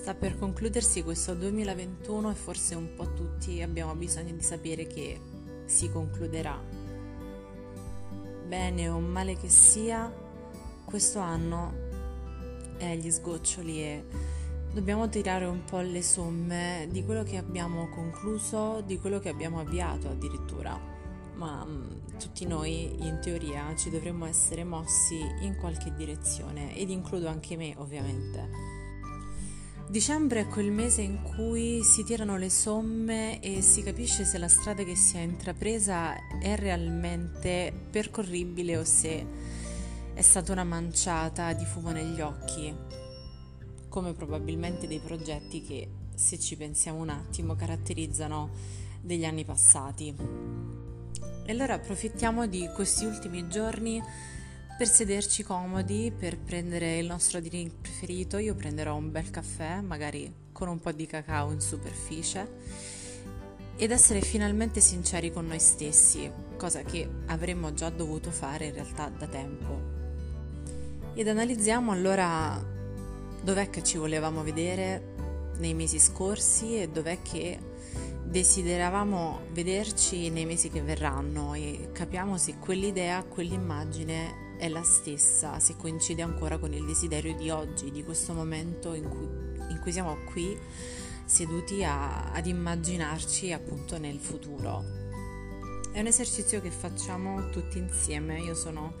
Sta per concludersi questo 2021 e forse un po' tutti abbiamo bisogno di sapere che si concluderà. Bene o male che sia, questo anno è agli sgoccioli e dobbiamo tirare un po' le somme di quello che abbiamo concluso, di quello che abbiamo avviato addirittura. Ma mm, tutti noi in teoria ci dovremmo essere mossi in qualche direzione ed includo anche me ovviamente. Dicembre è quel mese in cui si tirano le somme e si capisce se la strada che si è intrapresa è realmente percorribile o se è stata una manciata di fumo negli occhi, come probabilmente dei progetti che, se ci pensiamo un attimo, caratterizzano degli anni passati. E allora approfittiamo di questi ultimi giorni per sederci comodi, per prendere il nostro drink preferito. Io prenderò un bel caffè, magari con un po' di cacao in superficie, ed essere finalmente sinceri con noi stessi, cosa che avremmo già dovuto fare in realtà da tempo. Ed analizziamo allora dov'è che ci volevamo vedere nei mesi scorsi e dov'è che desideravamo vederci nei mesi che verranno e capiamo se quell'idea, quell'immagine è la stessa, se coincide ancora con il desiderio di oggi, di questo momento in cui, in cui siamo qui seduti a, ad immaginarci appunto nel futuro. È un esercizio che facciamo tutti insieme, io sono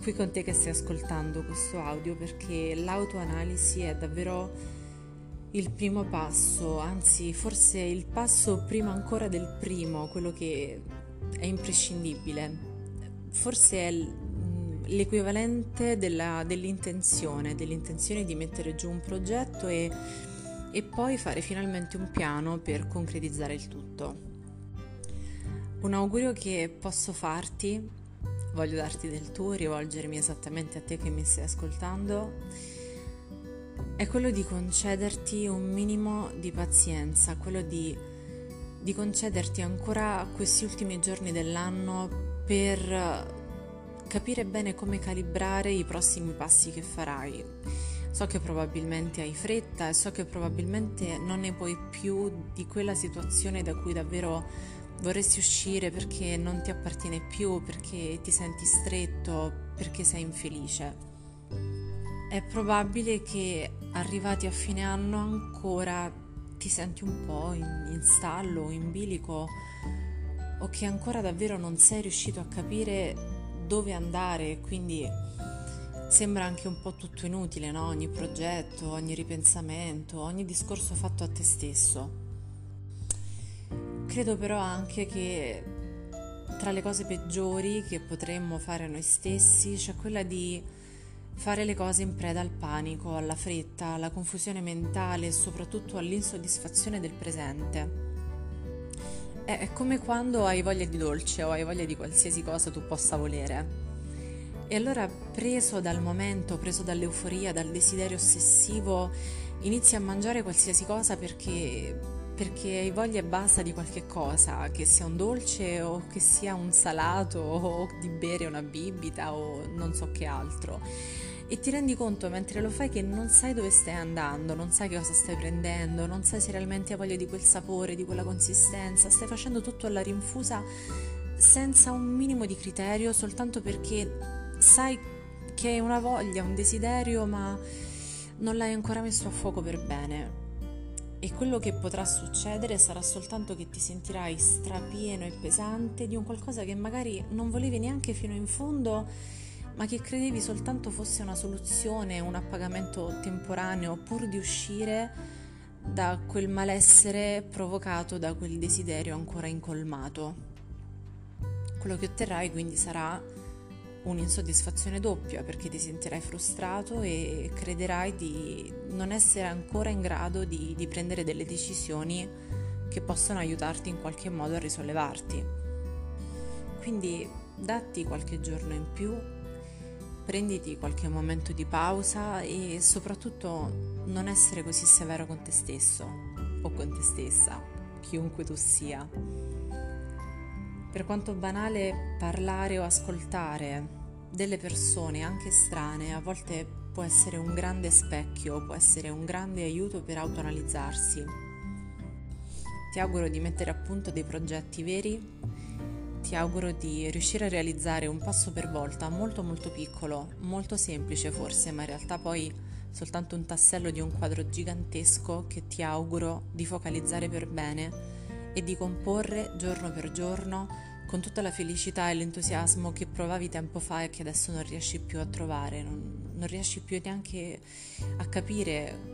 qui con te che stai ascoltando questo audio perché l'autoanalisi è davvero il primo passo, anzi forse il passo prima ancora del primo, quello che è imprescindibile. Forse è l'equivalente della, dell'intenzione, dell'intenzione di mettere giù un progetto e, e poi fare finalmente un piano per concretizzare il tutto. Un augurio che posso farti, voglio darti del tuo, rivolgermi esattamente a te che mi stai ascoltando, è quello di concederti un minimo di pazienza, quello di, di concederti ancora questi ultimi giorni dell'anno per capire bene come calibrare i prossimi passi che farai. So che probabilmente hai fretta e so che probabilmente non ne puoi più di quella situazione da cui davvero vorresti uscire perché non ti appartiene più, perché ti senti stretto, perché sei infelice. È probabile che arrivati a fine anno ancora ti senti un po' in, in stallo, in bilico o che ancora davvero non sei riuscito a capire dove andare, quindi sembra anche un po' tutto inutile, no? ogni progetto, ogni ripensamento, ogni discorso fatto a te stesso. Credo però anche che tra le cose peggiori che potremmo fare a noi stessi c'è quella di fare le cose in preda al panico, alla fretta, alla confusione mentale e soprattutto all'insoddisfazione del presente. È come quando hai voglia di dolce o hai voglia di qualsiasi cosa tu possa volere. E allora, preso dal momento, preso dall'euforia, dal desiderio ossessivo, inizi a mangiare qualsiasi cosa perché, perché hai voglia e basta di qualche cosa, che sia un dolce o che sia un salato o di bere una bibita o non so che altro e ti rendi conto mentre lo fai che non sai dove stai andando, non sai che cosa stai prendendo, non sai se realmente hai voglia di quel sapore, di quella consistenza, stai facendo tutto alla rinfusa senza un minimo di criterio, soltanto perché sai che hai una voglia, un desiderio, ma non l'hai ancora messo a fuoco per bene. E quello che potrà succedere sarà soltanto che ti sentirai strapieno e pesante di un qualcosa che magari non volevi neanche fino in fondo ma che credevi soltanto fosse una soluzione, un appagamento temporaneo pur di uscire da quel malessere provocato da quel desiderio ancora incolmato. Quello che otterrai quindi sarà un'insoddisfazione doppia perché ti sentirai frustrato e crederai di non essere ancora in grado di, di prendere delle decisioni che possono aiutarti in qualche modo a risollevarti. Quindi datti qualche giorno in più prenditi qualche momento di pausa e soprattutto non essere così severo con te stesso o con te stessa, chiunque tu sia. Per quanto banale parlare o ascoltare delle persone anche strane a volte può essere un grande specchio, può essere un grande aiuto per autoanalizzarsi. Ti auguro di mettere a punto dei progetti veri, ti auguro di riuscire a realizzare un passo per volta molto molto piccolo, molto semplice forse, ma in realtà poi soltanto un tassello di un quadro gigantesco che ti auguro di focalizzare per bene e di comporre giorno per giorno con tutta la felicità e l'entusiasmo che provavi tempo fa e che adesso non riesci più a trovare, non, non riesci più neanche a capire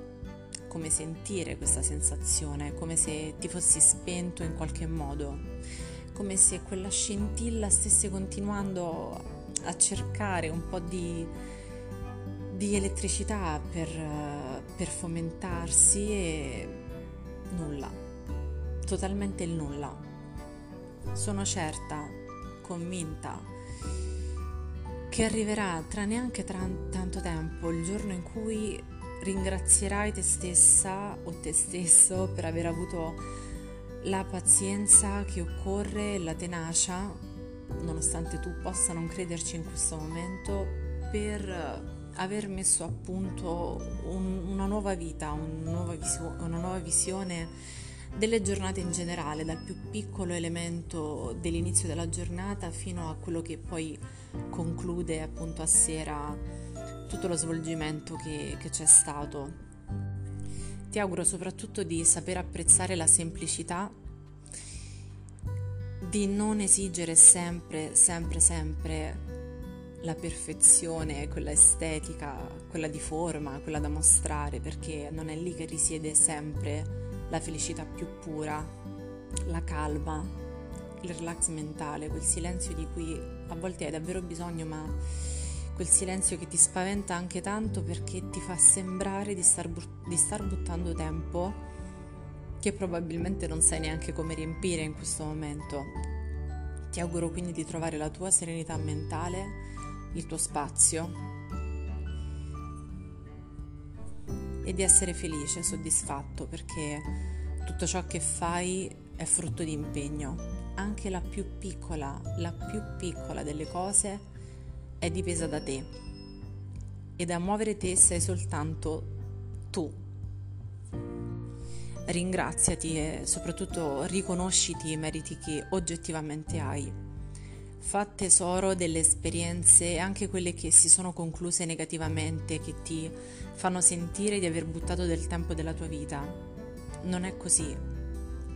come sentire questa sensazione, come se ti fossi spento in qualche modo, come se quella scintilla stesse continuando a cercare un po' di, di elettricità per, per fomentarsi e nulla, totalmente il nulla. Sono certa, convinta, che arriverà tra neanche tra tanto tempo il giorno in cui ringrazierai te stessa o te stesso per aver avuto la pazienza che occorre la tenacia, nonostante tu possa non crederci in questo momento, per aver messo a punto un, una nuova vita, un nuova visio, una nuova visione delle giornate in generale, dal più piccolo elemento dell'inizio della giornata fino a quello che poi conclude appunto a sera tutto lo svolgimento che, che c'è stato. Ti auguro soprattutto di saper apprezzare la semplicità, di non esigere sempre, sempre, sempre la perfezione, quella estetica, quella di forma, quella da mostrare, perché non è lì che risiede sempre la felicità più pura, la calma, il relax mentale, quel silenzio di cui a volte hai davvero bisogno, ma quel silenzio che ti spaventa anche tanto perché ti fa sembrare di star, bu- di star buttando tempo che probabilmente non sai neanche come riempire in questo momento. Ti auguro quindi di trovare la tua serenità mentale, il tuo spazio e di essere felice, soddisfatto, perché tutto ciò che fai è frutto di impegno. Anche la più piccola, la più piccola delle cose è dipesa da te. E da muovere te sei soltanto tu. Ringraziati e soprattutto riconosciti i meriti che oggettivamente hai. Fa tesoro delle esperienze, anche quelle che si sono concluse negativamente, che ti fanno sentire di aver buttato del tempo della tua vita. Non è così.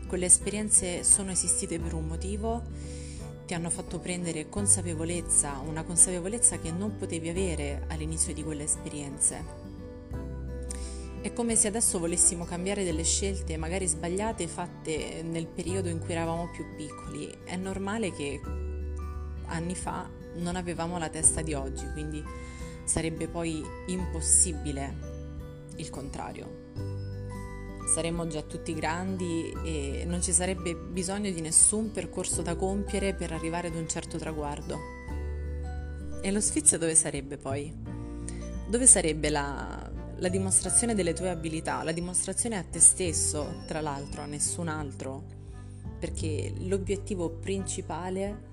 Quelle esperienze sono esistite per un motivo, ti hanno fatto prendere consapevolezza, una consapevolezza che non potevi avere all'inizio di quelle esperienze. È come se adesso volessimo cambiare delle scelte magari sbagliate fatte nel periodo in cui eravamo più piccoli. È normale che anni fa non avevamo la testa di oggi, quindi sarebbe poi impossibile il contrario. Saremmo già tutti grandi e non ci sarebbe bisogno di nessun percorso da compiere per arrivare ad un certo traguardo. E lo sfizio dove sarebbe poi? Dove sarebbe la, la dimostrazione delle tue abilità, la dimostrazione a te stesso, tra l'altro, a nessun altro? Perché l'obiettivo principale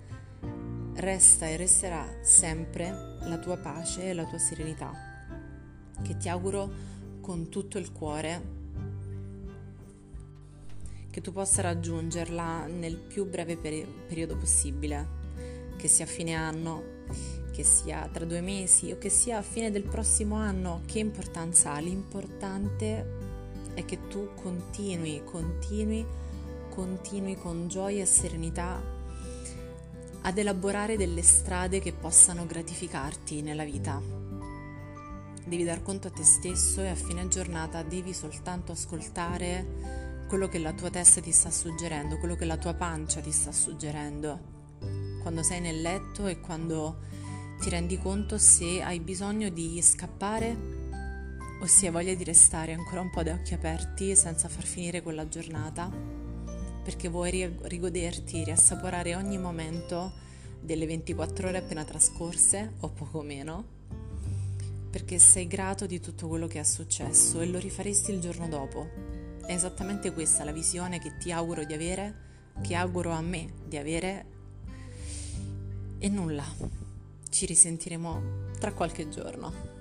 resta e resterà sempre la tua pace e la tua serenità, che ti auguro con tutto il cuore che tu possa raggiungerla nel più breve peri- periodo possibile, che sia fine anno, che sia tra due mesi o che sia a fine del prossimo anno, che importanza ha? L'importante è che tu continui, continui, continui con gioia e serenità ad elaborare delle strade che possano gratificarti nella vita. Devi dar conto a te stesso e a fine giornata devi soltanto ascoltare quello che la tua testa ti sta suggerendo, quello che la tua pancia ti sta suggerendo. Quando sei nel letto e quando ti rendi conto se hai bisogno di scappare o se hai voglia di restare ancora un po' da occhi aperti senza far finire quella giornata perché vuoi rigoderti, riassaporare ogni momento delle 24 ore appena trascorse o poco meno, perché sei grato di tutto quello che è successo e lo rifaresti il giorno dopo. È esattamente questa la visione che ti auguro di avere, che auguro a me di avere e nulla. ci risentiremo tra qualche giorno.